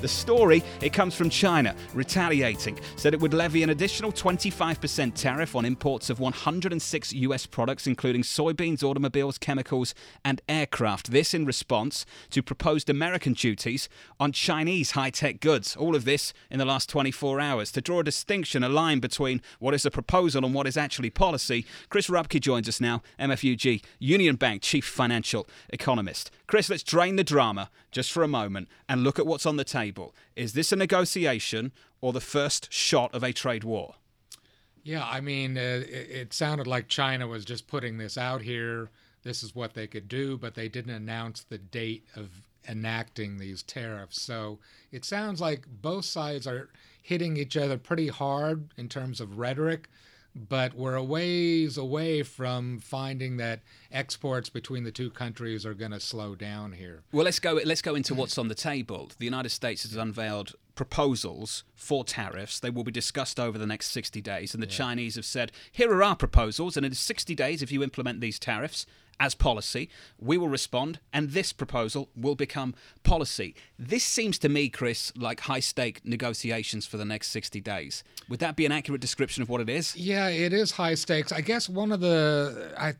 The story, it comes from China, retaliating, said it would levy an additional 25% tariff on imports of 106 US products, including soybeans, automobiles, chemicals, and aircraft. This in response to proposed American duties on Chinese high tech goods. All of this in the last 24 hours. To draw a distinction, a line between what is a proposal and what is actually policy, Chris Rupkey joins us now, MUFG, Union Bank Chief Financial Economist. Chris, let's drain the drama just for a moment and look at what's on the table. Is this a negotiation or the first shot of a trade war? Yeah, I mean, uh, it, it, sounded like China was just putting this out here. This is what they could do, but they didn't announce the date of enacting these tariffs. So it sounds like both sides are hitting each other pretty hard in terms of rhetoric but we're a ways away from finding that exports between the two countries are going to slow down here. Well, let's go. Let's go into what's on the table. The United States has unveiled proposals for tariffs. They will be discussed over the next 60 days, and the yeah. Chinese have said, "Here are our proposals, and in 60 days, if you implement these tariffs." As policy. We will respond, and this proposal will become policy. This seems to me, Chris, like high stake negotiations for the next 60 days. Would that be an accurate description of what it is? Yeah, it is high stakes. I guess one of the I,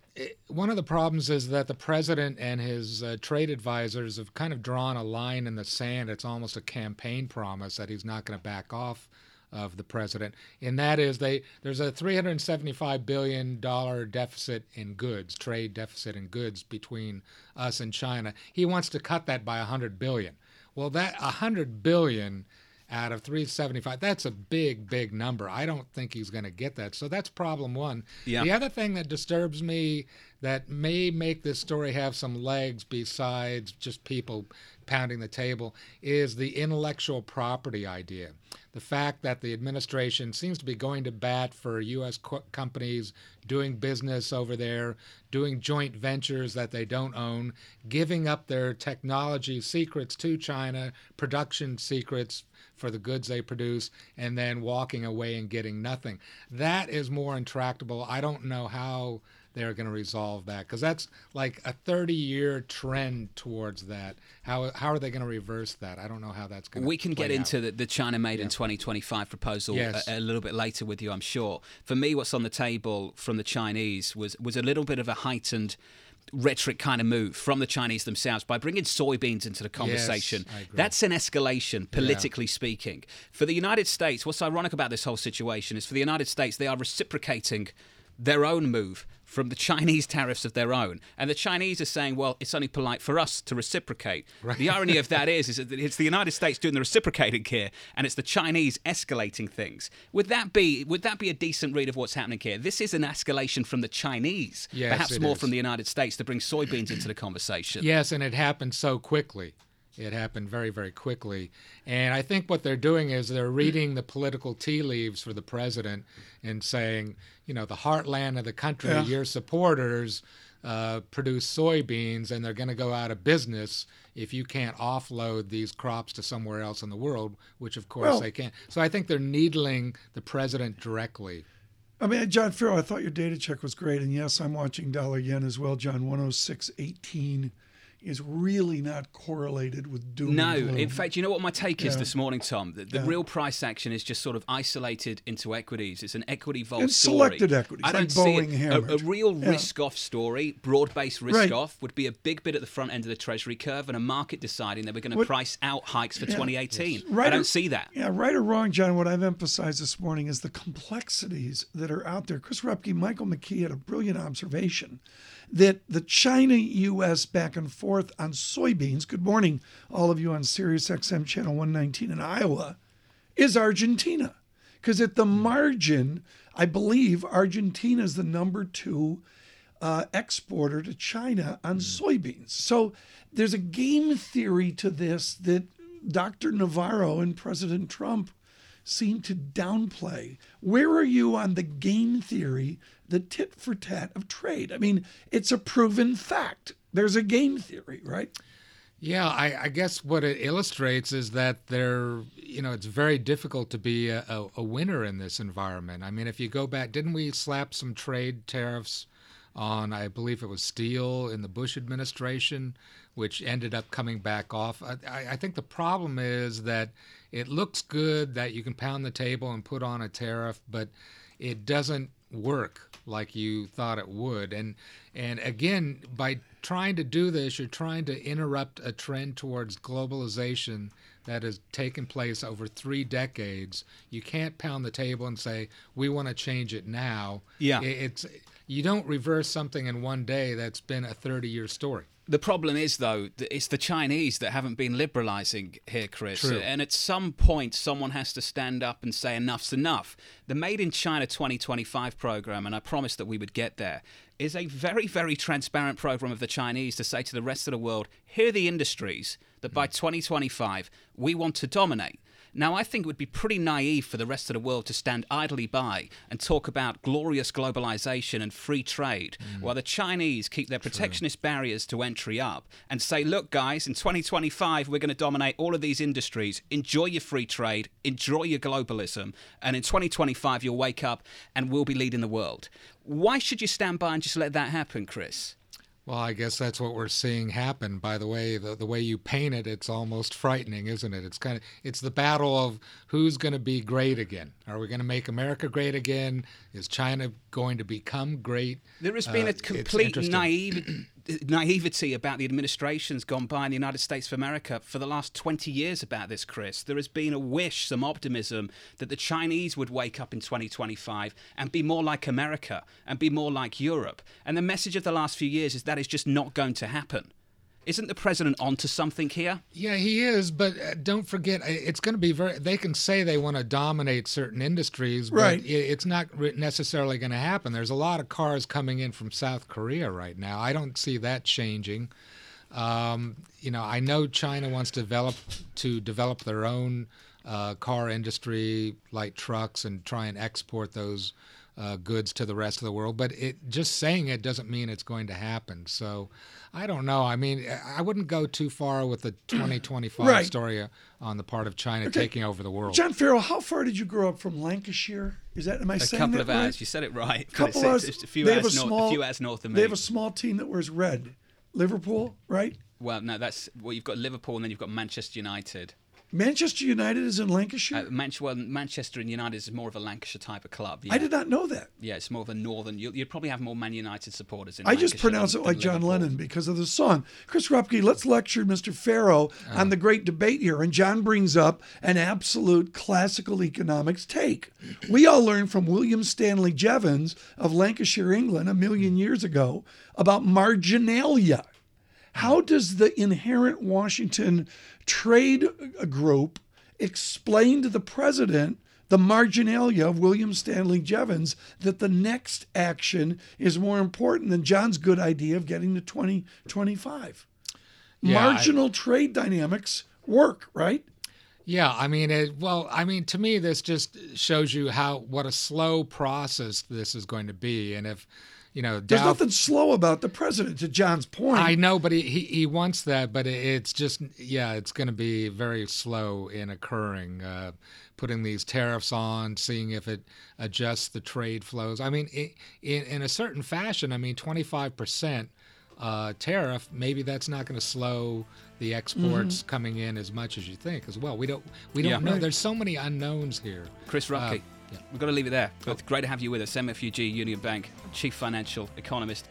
one of the problems is that the president and his uh, trade advisors have kind of drawn a line in the sand. It's almost a campaign promise that he's not going to back off of the president, and that is they there's a 375 billion dollar deficit in goods, trade deficit in goods between us and China. He wants to cut that by 100 billion. Well, that 100 billion out of 375 that's a big big number i don't think he's going to get that so that's problem one yeah. the other thing that disturbs me that may make this story have some legs besides just people pounding the table is the intellectual property idea. The fact that the administration seems to be going to bat for U.S. Co- companies doing business over there, doing joint ventures that they don't own, giving up their technology secrets to China, production secrets for the goods they produce, and then walking away and getting nothing. That is more intractable. I don't know how they're going to resolve that because that's like a 30 year trend towards that how, how are they going to reverse that i don't know how that's going to we can get out. into the, the china made yeah. in 2025 proposal yes. a, a, little bit later with you i'm sure for me what's on the table from the chinese was was a little bit of a heightened rhetoric kind of move from the Chinese themselves by bringing soybeans into the conversation. Yes, That's an escalation, politically yeah. speaking. For the United States, what's ironic about this whole situation is for the United States, they are reciprocating their own move from the Chinese tariffs of their own. And the Chinese are saying, well, it's only polite for us to reciprocate. Right. The irony of that is, is that it's the United States doing the reciprocating here, and it's the Chinese escalating things. Would that be would that be a decent read of what's happening here? This is an escalation from the Chinese, yes, perhaps more is. from the United States to bring soybeans into the conversation. Yes, and it happened so quickly. It happened very, very quickly. And I think what they're doing is they're reading the political tea leaves for the president and saying, you know, the heartland of the country, yeah. your supporters uh, produce soybeans and they're going to go out of business if you can't offload these crops to somewhere else in the world, which of course well, they can't. So I think they're needling the president directly. I mean, John Ferro, I thought your data check was great. And yes, I'm watching dollar yen as well, John, 106.18 is really not correlated with doom. No, in fact, you know what my take is this morning, Tom? The, the yeah. real price action is just sort of isolated into equities. It's an equity vol and story. selected equities. I don't like see it. A, a, real yeah. risk-off story, broad-based risk-off, right. would be a big bit at the front end of the Treasury curve, and a market deciding that we're going to price out hikes for yeah. 2018. Yes. Right I don't or, see that. Yeah, right or wrong, John. What I've emphasized this morning is the complexities that are out there. Chris Rupkey, Michael McKee had a brilliant observation that the China US back and forth on soybeans, good morning, all of you on Sirius XM channel 119 in Iowa, is Argentina. Because at the margin, I believe Argentina is the number two uh, exporter to China on mm. soybeans. So there's a game theory to this that Dr. Navarro and President Trump seem to downplay. Where are you on the game theory, the tit for tat of trade? I mean, it's a proven fact. There's a game theory, right? Yeah, I, I, guess what it illustrates is that there, you know, it's very difficult to be a, a, a, winner in this environment. I mean, if you go back, didn't we slap some trade tariffs on, I believe it was steel in the Bush administration, which ended up coming back off? I, I think the problem is that it looks good that you can pound the table and put on a tariff, but it doesn't work like you thought it would. And and again, by trying to do this, you're trying to interrupt a trend towards globalization that has taken place over three decades. You can't pound the table and say we want to change it now. Yeah, it's you don't reverse something in one day that's been a 30-year story. The problem is, though, it's the Chinese that haven't been liberalising here, Chris. True. And at some point, someone has to stand up and say enough's enough. The Made in China 2025 program, and I promised that we would get there, is a very, very transparent program of the Chinese to say to the rest of the world here are the industries that by 2025 we want to dominate. Now, I think it would be pretty naive for the rest of the world to stand idly by and talk about glorious globalization and free trade mm. while the Chinese keep their protectionist True. barriers to entry up and say, look, guys, in 2025, we're going to dominate all of these industries. Enjoy your free trade, enjoy your globalism, and in 2025, you'll wake up and we'll be leading the world. Why should you stand by and just let that happen, Chris? Well, I guess that's what we're seeing happen. By the way, the, the way you paint it, it's almost frightening, isn't it? It's kind of it's the battle of who's going to be great again. Are we going to make America great again? Is China going to become great? There has been uh, a complete naive naivety about the administrations gone by in the United States of America for the last 20 years about this, Chris. There has been a wish, some optimism, that the Chinese would wake up in 2025 and be more like America and be more like Europe. And the message of the last few years is that is just not going to happen. Isn't the president onto something here? Yeah, he is. But uh, don't forget, it's going to be very. They can say they want to dominate certain industries, but right. it's not necessarily going to happen. There's a lot of cars coming in from South Korea right now. I don't see that changing. Um, you know, I know China wants to develop to develop their own uh, car industry, light trucks, and try and export those uh, goods to the rest of the world. But it just saying it doesn't mean it's going to happen. So I don't know. I mean, I wouldn't go too far with the 2025 right. story uh, on the part of China okay. taking over the world. John Ferro, how far did you grow up from Lancashire? Is that am I a saying couple that of right? hours? You said it right. A couple hours. a few hours, north, small, a few hours north of me. They have a small team that wears red. Liverpool, right? Well, no, that's well. You've got Liverpool, and then you've got Manchester United. Manchester United is in Lancashire. Uh, Manchester, well, Manchester United is more of a Lancashire type of club. Yeah. I did not know that. Yeah, it's more of a northern. You, would probably have more Man United supporters in. I just pronounce it like John Lennon because of the song. Chris Rupkey, let's lecture Mr. Ferro on the great debate here, and John brings up an absolute classical economics take. We all learned from William Stanley Jevons of Lancashire, England, a million years ago about marginalia. How does the inherent Washington trade group explained to the president the marginalia of William Stanley Jevons that the next action is more important than John's good idea of getting to 2025? Yeah, Marginal I, trade dynamics work, right? Yeah, I mean, it, well, I mean, to me, this just shows you how what a slow process this is going to be, and if you know, there's nothing slow about the president. To John's point, I know, but he he, he wants that, but it's just yeah, it's going to be very slow in occurring. Uh, putting these tariffs on, seeing if it adjusts the trade flows. I mean, it, in in a certain fashion, I mean, 25 percent. Uh, tariff, maybe that's not going to slow the exports mm-hmm. coming in as much as you think as well. We don't we don't yeah. know. There's so many unknowns here. Chris Rupkey. Uh, yeah. We've got to leave it there. But great to have you with us, MUFG Union Bank, Chief Financial Economist.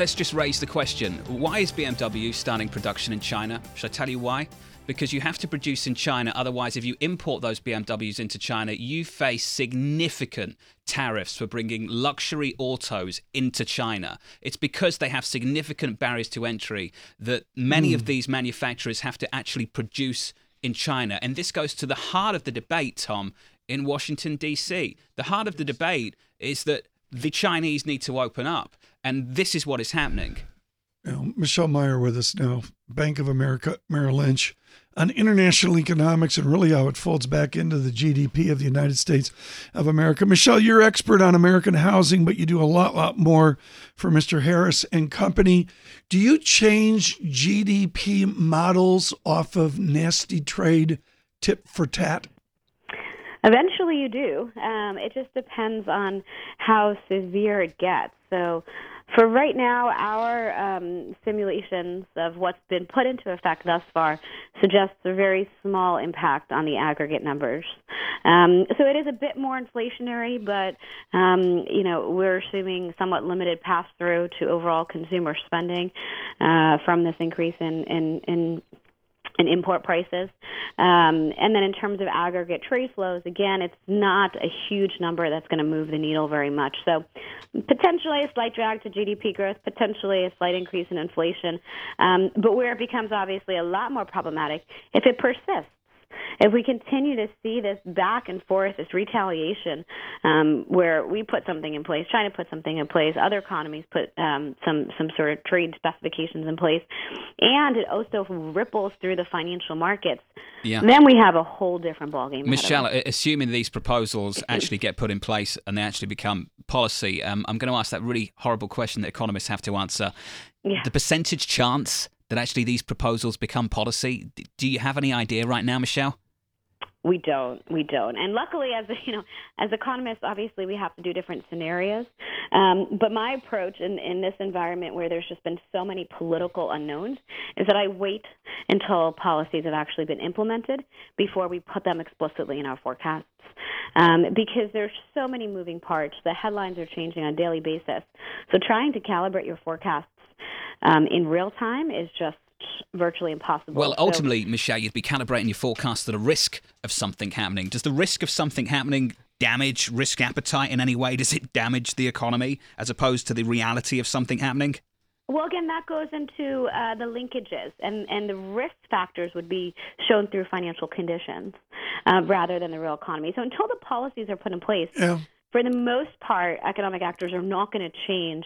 Let's just raise the question why is BMW starting production in China? Should I tell you why? Because you have to produce in China. Otherwise, if you import those BMWs into China, you face significant tariffs for bringing luxury autos into China. It's because they have significant barriers to entry that many mm. of hmm. these manufacturers have to actually produce in China. And this goes to the heart of the debate, Tom, in Washington, D.C. The heart of the debate is that the Chinese need to open up, and this is what is happening. You know, Michelle Meyer with us now, Bank of America, Merrill Lynch, on international economics and really how it folds back into the GDP of the United States of America. Michelle, you're expert on American housing, but you do a lot, lot more for Mr. Harris and Company. Do you change GDP models off of nasty trade tip for tat? Eventually, you do. Um, it just depends on how severe it gets. So, for right now, our um, simulations of what's been put into effect thus far suggests a very small impact on the aggregate numbers. Um, so it is a bit more inflationary, but um, you know we're assuming somewhat limited pass through to overall consumer spending uh, from this increase in, in, in and import prices. Um, and then in terms of aggregate trade flows, again, it's not a huge number that's going to move the needle very much. So potentially a slight drag to GDP growth, potentially a slight increase in inflation. Um, but where it becomes obviously a lot more problematic if it persists if we continue to see this back and forth, this retaliation, um, where we put something in place, China put something in place, other economies put um, some some sort of trade specifications in place, and it also ripples through the financial markets. Yeah. Then we have a whole different ballgame. Michelle, assuming these proposals actually get put in place and they actually become policy, um, I'm going to ask that really horrible question that economists have to answer. Yeah. The percentage chance that actually these proposals become policy? Do you have any idea right now, Michelle? We don't. We don't. And luckily, as you know, as economists, obviously we have to do different scenarios. Um, but my approach in, in this environment where there's just been so many political unknowns is that I wait until policies have actually been implemented before we put them explicitly in our forecasts. Um, because there's so many moving parts. The headlines are changing on a daily basis. So trying to calibrate your forecasts um, in real time is just virtually impossible. Well, ultimately, so, Michelle, you'd be calibrating your forecast to the risk of something happening. Does the risk of something happening damage risk appetite in any way? Does it damage the economy as opposed to the reality of something happening? Well, again, that goes into uh, the linkages, and, and the risk factors would be shown through financial conditions uh, rather than the real economy. So until the policies are put in place, yeah for the most part, economic actors are not going to change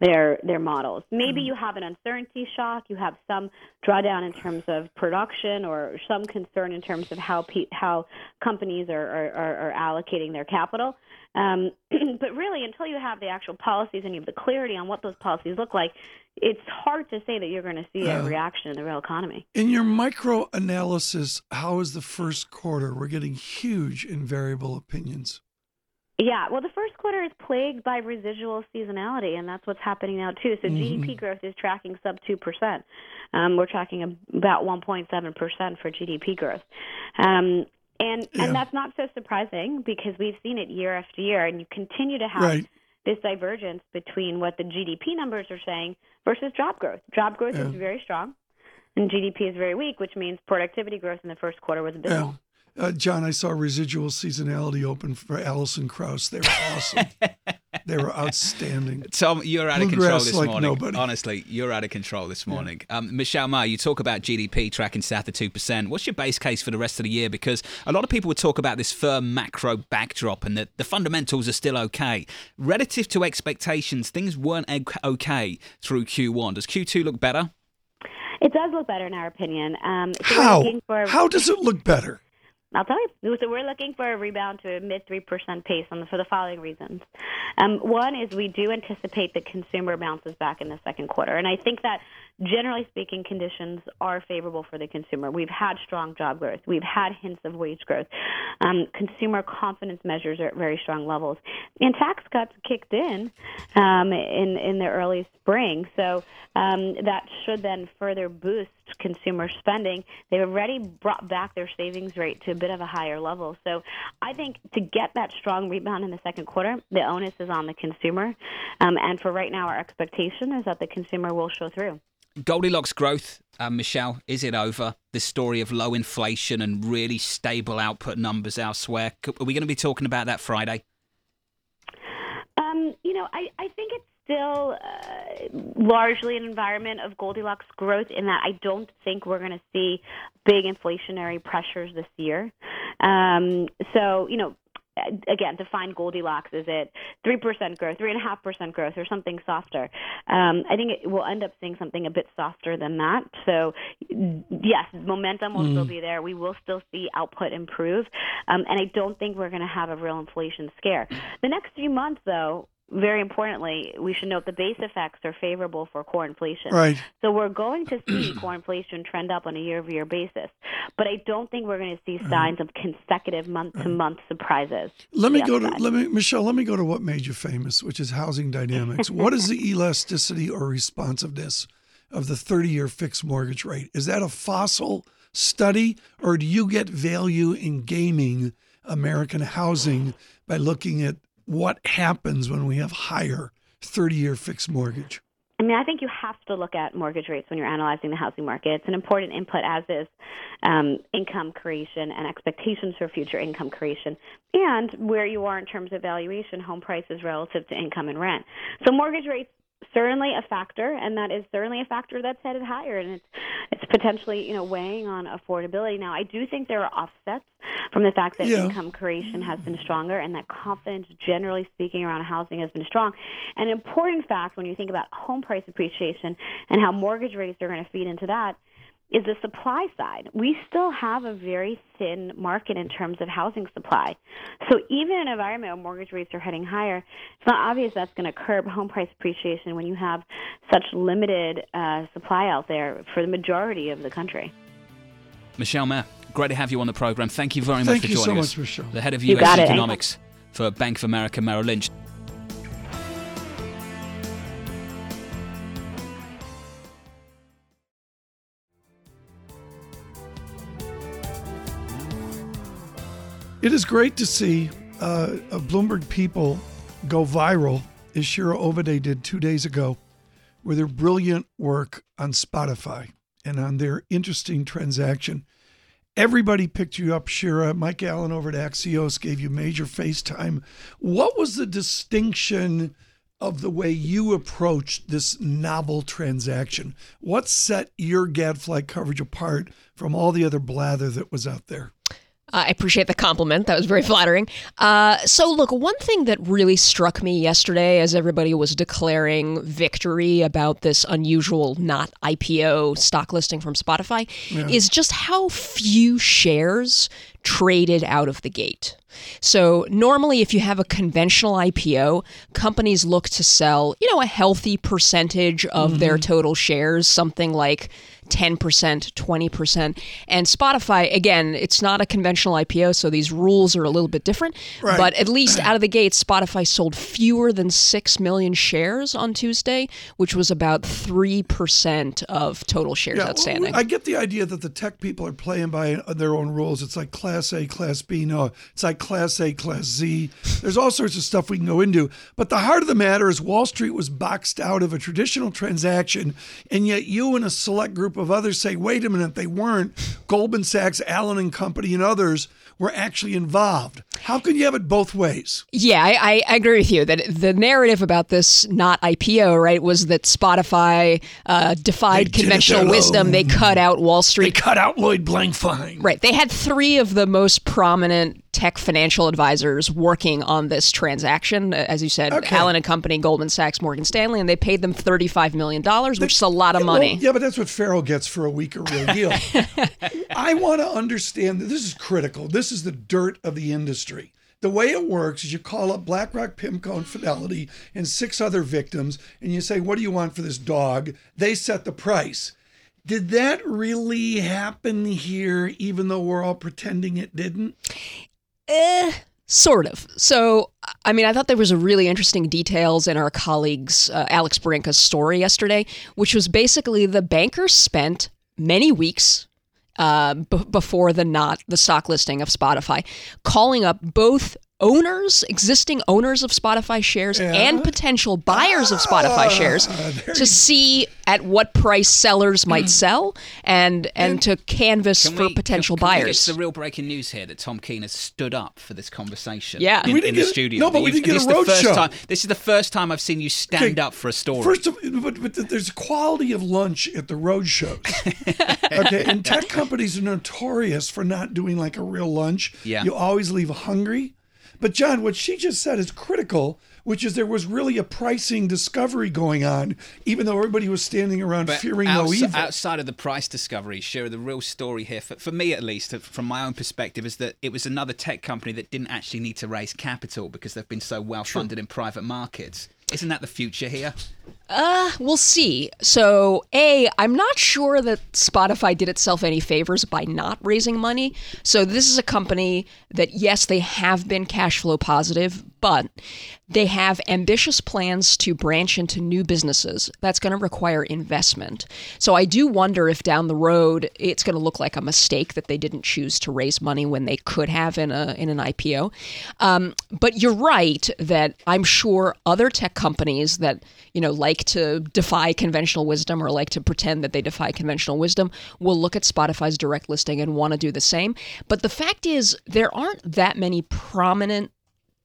their their models. Maybe mm-hmm. you have an uncertainty shock, you have some drawdown in terms of production, or some concern in terms of how pe- how companies are, are, are allocating their capital. Um, but really, until you have the actual policies and you have the clarity on what those policies look like, it's hard to say that you're going to see a reaction in the real economy. In your micro analysis, how is the first quarter? We're getting huge in variable opinions. Yeah, well, the first quarter is plagued by residual seasonality, and that's what's happening now too. So mm-hmm. GDP growth is tracking sub two percent. Um, we're tracking about 1.7 percent for GDP growth, um, and yeah. and that's not so surprising because we've seen it year after year, and you continue to have right. this divergence between what the GDP numbers are saying versus job growth. Job growth yeah. is very strong, and GDP is very weak, which means productivity growth in the first quarter was abysmal. Yeah. Uh, John, I saw residual seasonality open for Alison Krauss. They were awesome. they were outstanding. Tom, you're out of control this like morning. Nobody. Honestly, you're out of control this morning. Yeah. Um, Michelle Ma, you talk about GDP tracking south of 2%. What's your base case for the rest of the year? Because a lot of people would talk about this firm macro backdrop and that the fundamentals are still okay. Relative to expectations, things weren't okay through Q1. Does Q2 look better? It does look better in our opinion. Um, so How? For... How does it look better? I'll tell you. So we're looking for a rebound to a mid 3% pace on the, for the following reasons. Um, one is we do anticipate that consumer bounces back in the second quarter. And I think that generally speaking, conditions are favorable for the consumer. We've had strong job growth. We've had hints of wage growth. Um, consumer confidence measures are at very strong levels. And tax cuts kicked in um, in, in the early spring. So um, that should then further boost consumer spending. They've already brought back their savings rate to a bit of a higher level. So I think to get that strong rebound in the second quarter, the onus is on the consumer. Um, and for right now, our expectation is that the consumer will show through. Goldilocks growth, uh, Michelle, is it over? This story of low inflation and really stable output numbers elsewhere. Are we going to be talking about that Friday? Um, you know, I, I think it's still uh, largely an environment of Goldilocks growth in that I don't think we're going to see big inflationary pressures this year. Um, so, you know, again, to find Goldilocks, is it 3% growth, 3.5% growth, or something softer? Um, I think it, we'll end up seeing something a bit softer than that. So, yes, momentum will mm. still be there. We will still see output improve. Um, and I don't think we're going to have a real inflation scare. The next few months, though, very importantly, we should note the base effects are favorable for core inflation. Right. So we're going to see core inflation trend up on a year-over-year basis, but I don't think we're going to see uh-huh. signs of consecutive month-to-month uh-huh. surprises. Let me go to let me Michelle. Let me go to what made you famous, which is housing dynamics. what is the elasticity or responsiveness of the 30-year fixed mortgage rate? Is that a fossil study, or do you get value in gaming American housing by looking at what happens when we have higher 30 year fixed mortgage? I mean, I think you have to look at mortgage rates when you're analyzing the housing market. It's an important input, as is um, income creation and expectations for future income creation, and where you are in terms of valuation, home prices relative to income and rent. So, mortgage rates certainly a factor, and that is certainly a factor that's headed higher, and it's it's potentially you know weighing on affordability. Now, I do think there are offsets from the fact that yeah. income creation has been stronger, and that confidence, generally speaking, around housing has been strong. An important fact when you think about home price appreciation and how mortgage rates are going to feed into that is the supply side. We still have a very thin market in terms of housing supply. So even in an environment where mortgage rates are heading higher, it's not obvious that's going to curb home price appreciation when you have such limited uh, supply out there for the majority of the country. Michelle Meyer, great to have you on the program. Thank you very Thank much for joining us. Thank you so us. Much, Michelle. The head of US Economics for Bank of America Merrill Lynch. It is great to see uh, Bloomberg people go viral, as Shira Ovide did two days ago, with their brilliant work on Spotify and on their interesting transaction. Everybody picked you up, Shira. Mike Allen over at Axios gave you major FaceTime. What was the distinction of the way you approached this novel transaction? What set your Gadfly coverage apart from all the other blather that was out there? I appreciate the compliment. That was very flattering. Uh, so, look, one thing that really struck me yesterday as everybody was declaring victory about this unusual not IPO stock listing from Spotify yeah. is just how few shares traded out of the gate. So normally if you have a conventional IPO, companies look to sell, you know, a healthy percentage of mm-hmm. their total shares, something like 10%, 20%. And Spotify, again, it's not a conventional IPO, so these rules are a little bit different. Right. But at least out of the gate, Spotify sold fewer than 6 million shares on Tuesday, which was about 3% of total shares yeah, outstanding. Well, I get the idea that the tech people are playing by their own rules. It's like Class A, Class B. No, it's like Class A, Class Z. There's all sorts of stuff we can go into. But the heart of the matter is Wall Street was boxed out of a traditional transaction, and yet you and a select group of others say, wait a minute, they weren't. Goldman Sachs, Allen and Company, and others were actually involved. How can you have it both ways? Yeah, I, I agree with you that the narrative about this not IPO, right, was that Spotify uh, defied conventional wisdom. They cut out Wall Street. They cut out Lloyd Blankfein. Right. They had three of the most prominent tech financial advisors working on this transaction. As you said, okay. Allen and Company, Goldman Sachs, Morgan Stanley, and they paid them $35 million, which is a lot of money. Yeah, but that's what Ferro gets for a week weaker real deal. I want to understand that this is critical. This is the dirt of the industry. The way it works is you call up BlackRock, PIMCO, and Fidelity and six other victims, and you say, What do you want for this dog? They set the price. Did that really happen here, even though we're all pretending it didn't? Eh, sort of. So, I mean, I thought there was a really interesting details in our colleague's uh, Alex Barinka's story yesterday, which was basically the bankers spent many weeks uh, b- before the not the stock listing of Spotify, calling up both owners, existing owners of Spotify shares, yeah. and potential buyers of Spotify ah, shares to see at what price sellers might sell and and to canvass for potential can, can buyers. It's the real breaking news here that Tom Keene has stood up for this conversation. Yeah, in, in the studio. No, but we didn't get a road show. Time, this is the first time I've seen you stand okay, up for a story. First, of, but, but there's quality of lunch at the road shows. okay, and tech companies are notorious for not doing like a real lunch. Yeah, you always leave hungry But John, what she just said is critical, which is there was really a pricing discovery going on, even though everybody was standing around But fearing outs- no evil. outside of the price discovery, Shira, the real story here, for, for me at least, uh, from my own perspective, is that it was another tech company that didn't actually need to raise capital because they've been so well funded in private markets. Isn't that the future here? Uh, we'll see. So, A, I'm not sure that Spotify did itself any favors by not raising money. So, this is a company that, yes, they have been cash flow positive, but they have ambitious plans to branch into new businesses. That's going to require investment. So, I do wonder if down the road it's going to look like a mistake that they didn't choose to raise money when they could have in a in an IPO. Um, but you're right that I'm sure other tech companies that you know like to defy conventional wisdom or like to pretend that they defy conventional wisdom will look at Spotify's direct listing and want to do the same. But the fact is, there aren't that many prominent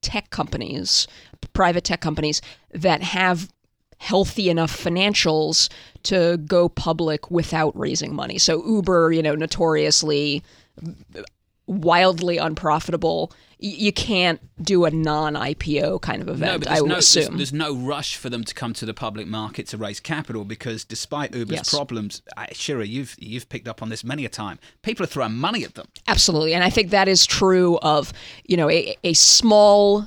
tech companies, private tech companies, that have healthy enough financials to go public without raising money. So Uber, you know, notoriously wildly unprofitable. You can't do a non-IPO kind of No, event. but I would no, assume. there's no rush for them to come to the public market to raise capital because despite Uber's Yes. problems, Shira, you've you've picked up on this many a time. People are throwing money at them. Absolutely, and I think that is true of you know a, a small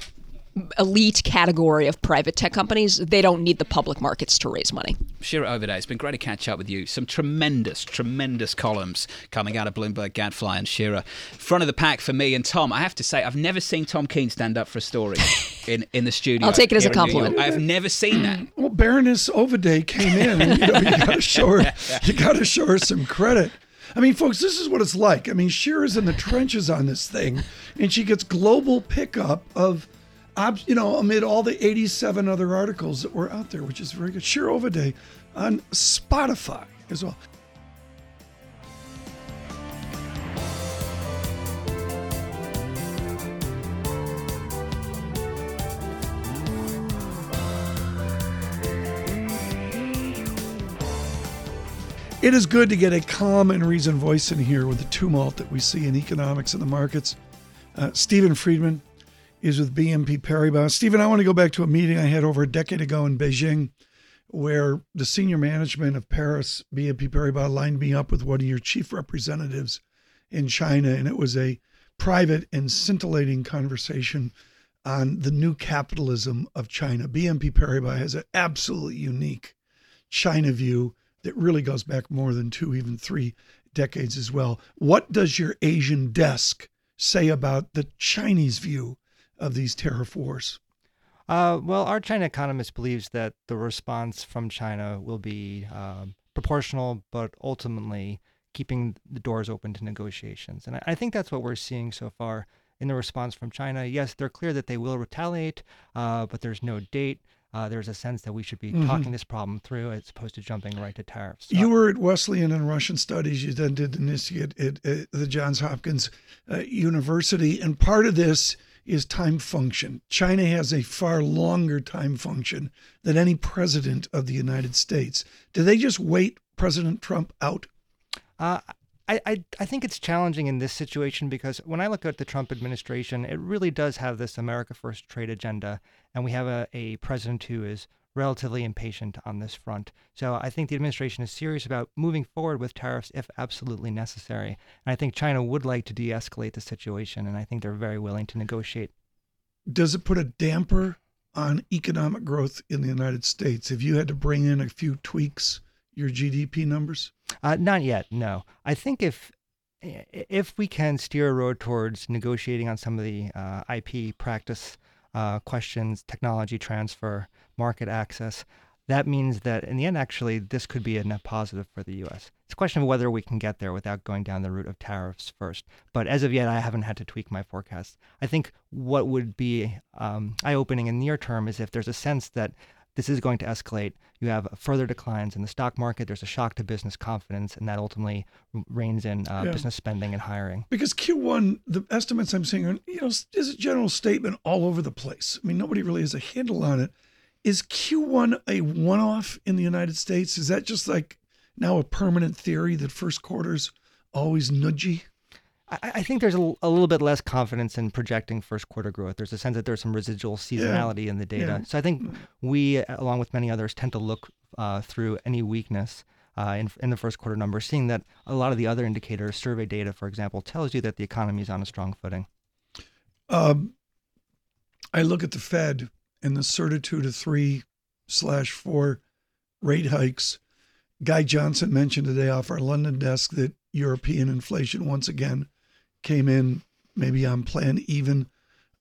elite category of private tech companies. They don't need the public markets to raise money. Shira Ovide, it's been great to catch up with you. Some tremendous, tremendous columns coming out of Bloomberg, Gadfly, and Shira. Front of the pack for me and Tom. I have to say, I've never seen Tom Keene stand up for a story in, in the studio. I'll take it as a here in New York. compliment. I have never seen that. Well, Baroness Ovide came in, and you know you got to show her, you got to show her some credit. I mean, folks, this is what it's like. I mean, Shira's in the trenches on this thing, and she gets global pickup of, ob- you know, amid all the 87 other articles that were out there, which is very good. Shira Ovide on Spotify as well. It is good to get a calm and reasoned voice in here with the tumult that we see in economics and the markets. Uh, Steven Friedman is with BNP Paribas. Steven, I want to go back to a meeting I had over a decade ago in Beijing where the senior management of Paris, BNP Paribas, lined me up with one of your chief representatives in China. And it was a private and scintillating conversation on the new capitalism of China. BNP Paribas has an absolutely unique China view that really goes back more than two, even three decades as well. What does your Asian desk say about the Chinese view of these tariff wars? Uh, well, our China economist believes that the response from China will be um, proportional, but ultimately keeping the doors open to negotiations. And I, I think that's what we're seeing so far in the response from China. Yes, they're clear that they will retaliate, uh, but there's no date. Uh, there's a sense that we should be talking this problem through as opposed to jumping right to tariffs. You were at Wesleyan and Russian Studies. You then did at, at the Johns Hopkins uh, University, and part of this is time function. China has a far longer time function than any president of the United States. Do they just wait President Trump out? Uh, I, I, I think it's challenging in this situation because when I look at the Trump administration, it really does have this America First trade agenda, and we have a, a president who is relatively impatient on this front. So I think the administration is serious about moving forward with tariffs if absolutely necessary. And I think China would like to de escalate the situation, and I think they're very willing to negotiate. Does it put a damper on economic growth in the United States if you had to bring in a few tweaks, your GDP numbers? Uh, not yet, no. I think if if we can steer a road towards negotiating on some of the uh, IP practice uh, questions, technology transfer, market access, that means that in the end, actually, this could be a net positive for the U.S. It's a question of whether we can get there without going down the route of tariffs first. But as of yet, I haven't had to tweak my forecast. I think what would be um, eye opening in the near term is if there's a sense that this is going to escalate. You have further declines in the stock market. There's a shock to business confidence, and that ultimately reins in uh, Yeah. business spending and hiring. Because Q1, the estimates I'm seeing are, you know, is a general statement all over the place. I mean, nobody really has a handle on it. Is Q1 a one off in the United States? Is that just like now a permanent theory that first quarter's always nudgy? I, think there's a, a, little bit less confidence in projecting first quarter growth. There's a sense that there's some residual seasonality yeah. in the data. Yeah. So I think we, along with many others, tend to look uh, through any weakness. Uh, in, in the first quarter numbers, seeing that a lot of the other indicators, survey data, for example, tells you that the economy is on a strong footing. Um, I look at the Fed and the certitude of three slash four rate hikes. Guy Johnson mentioned today off our London desk that European inflation once again came in maybe on plan, even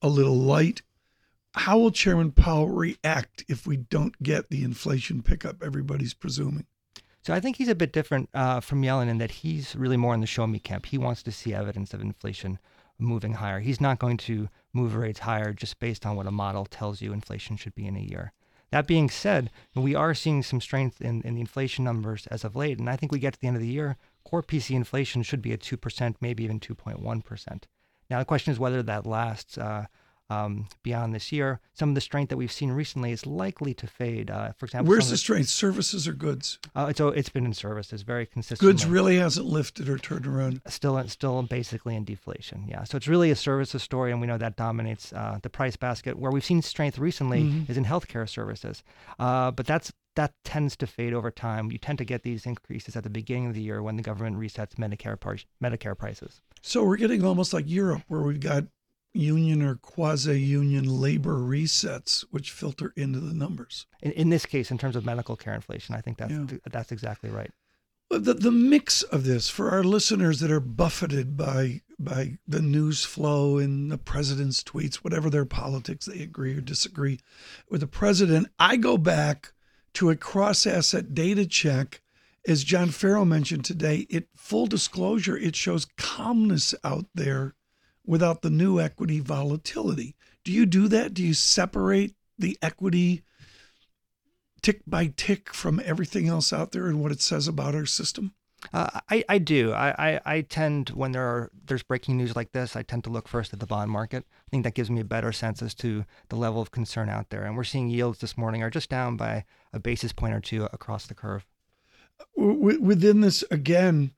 a little light. How will Chairman Powell react if we don't get the inflation pickup everybody's presuming? So I think he's a bit different uh, from Yellen in that he's really more in the show me camp. He wants to see evidence of inflation moving higher. He's not going to move rates higher just based on what a model tells you inflation should be in a year. That being said, we are seeing some strength in, in the inflation numbers as of late. And I think we get to the end of the year, core PCE inflation should be at 2%, maybe even 2.1%. Now, the question is whether that lasts. Uh, um, beyond this year. Some of the strength that we've seen recently is likely to fade. Uh, for example, where's the, the strength? Services or goods? Uh, it's it's been in services, very consistent. Goods really hasn't lifted or turned around. Still, still basically in deflation. Yeah, so it's really a services story, and we know that dominates uh, the price basket. Where we've seen strength recently mm-hmm. is in healthcare services, uh, but that's that tends to fade over time. You tend to get these increases at the beginning of the year when the government resets Medicare par- Medicare prices. So we're getting almost like Europe, where we've got union or quasi union labor resets, which filter into the numbers. In, in, this case, in terms of medical care inflation, I think that's, yeah. that's exactly right. The, the mix of this for our listeners that are buffeted by by the news flow and the president's tweets, whatever their politics, they agree or disagree with the president. I go back to a cross asset data check. As John Ferro mentioned today, it full disclosure, it shows calmness out there without the new equity volatility. Do you do that? Do you separate the equity tick by tick from everything else out there and what it says about our system? Uh, I, I do. I, I, I, tend when there are there's breaking news like this, I tend to look first at the bond market. I think that gives me a better sense as to the level of concern out there. And we're seeing yields this morning are just down by a basis point or two across the curve. Within this, again,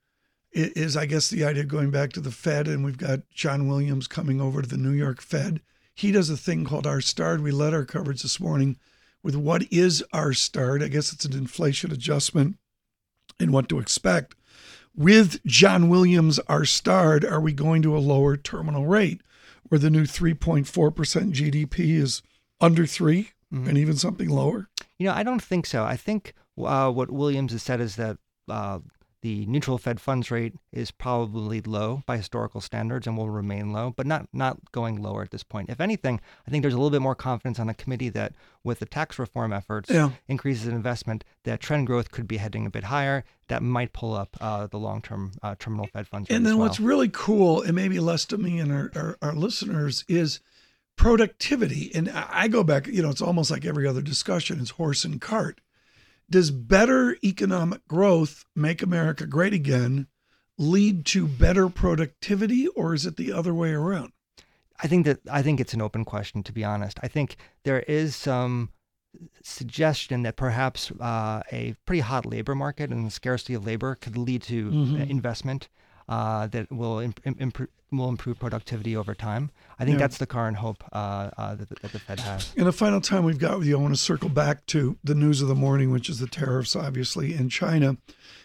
is, I guess, the idea of going back to the Fed, and we've got John Williams coming over to the New York Fed. He does a thing called r-star. We led our coverage this morning with what is r-star. I guess it's an inflation adjustment and what to expect. With John Williams R Starred, are we going to a lower terminal rate where the new 3.4% GDP is under 3 mm-hmm. and even something lower? You know, I don't think so. I think uh, what Williams has said is that uh, the neutral Fed funds rate is probably low by historical standards and will remain low, but not not going lower at this point. If anything, I think there's a little bit more confidence on the committee that with the tax reform efforts, yeah. increases in investment, that trend growth could be heading a bit higher. That might pull up uh, the long-term uh, terminal Fed funds rate. And then well. what's really cool, and maybe less to me and our, our, our listeners, is productivity. And I go back, you know, it's almost like every other discussion is horse and cart does better economic growth make America great again lead to better productivity, or is it the other way around? I think that I think it's an open question. To be honest, I think there is some suggestion that perhaps uh, a pretty hot labor market and the scarcity of labor could lead to mm-hmm. investment uh, that will imp- imp- will improve productivity over time. I think yeah. that's the current hope uh, uh, that, that, the Fed has. In the final time we've got with you, I want to circle back to the news of the morning, which is the tariffs, obviously, in China.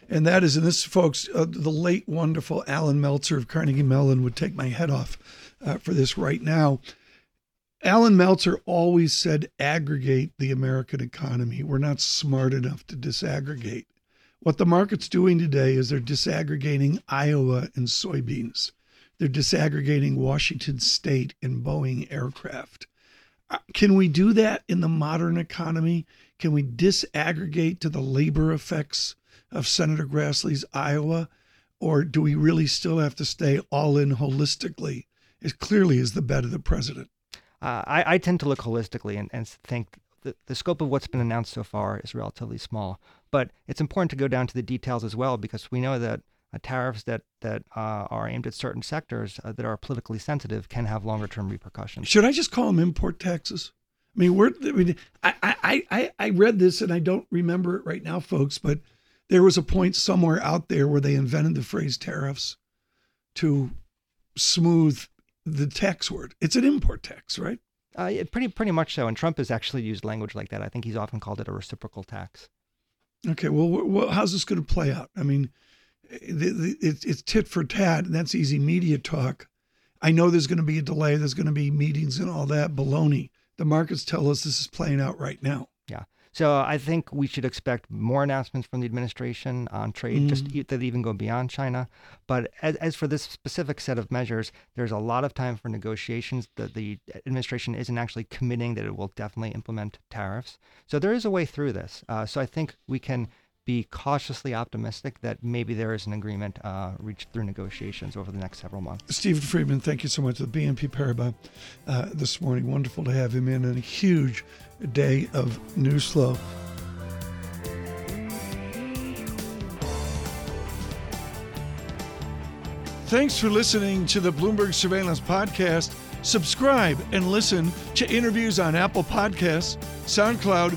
And that is, and this, folks, uh, the late, wonderful Allan Meltzer of Carnegie Mellon would take my head off uh, for this right now. Allan Meltzer always said, aggregate the American economy. We're not smart enough to disaggregate. What the market's doing today is they're disaggregating Iowa and soybeans. They're disaggregating Washington State and Boeing aircraft. Uh, can we do that in the modern economy? Can we disaggregate to the labor effects of Senator Grassley's Iowa? Or do we really still have to stay all in holistically, as clearly as the bet of the president? Uh, I, I, tend to look holistically and, and think the, the scope of what's been announced so far is relatively small. But it's important to go down to the details as well because we know that uh, tariffs that that uh, are aimed at certain sectors uh, that are politically sensitive can have longer term repercussions. Should I just call them import taxes? I mean, we're, I, mean I, I, I, I read this and I don't remember it right now, folks, but there was a point somewhere out there where they invented the phrase tariffs to smooth the tax word. It's an import tax, right? Uh, yeah, pretty pretty much so. And Trump has actually used language like that. I think he's often called it a reciprocal tax. Okay, well, how's this going to play out? I mean, it's, it's tit for tat, and that's easy media talk. I know there's going to be a delay. There's going to be meetings and all that baloney. The markets tell us this is playing out right now. Yeah. So I think we should expect more announcements from the administration on trade, just e- that even go beyond China. But as, as for this specific set of measures, there's a lot of time for negotiations. The, the administration isn't actually committing that it will definitely implement tariffs. So there is a way through this. Uh, so I think we can be cautiously optimistic that maybe there is an agreement uh, reached through negotiations over the next several months. Steven Friedman, thank you so much. To the BNP Paribas uh, this morning. Wonderful to have him in and a huge day of news flow. Thanks for listening to the Bloomberg Surveillance Podcast. Subscribe and listen to interviews on Apple Podcasts, SoundCloud,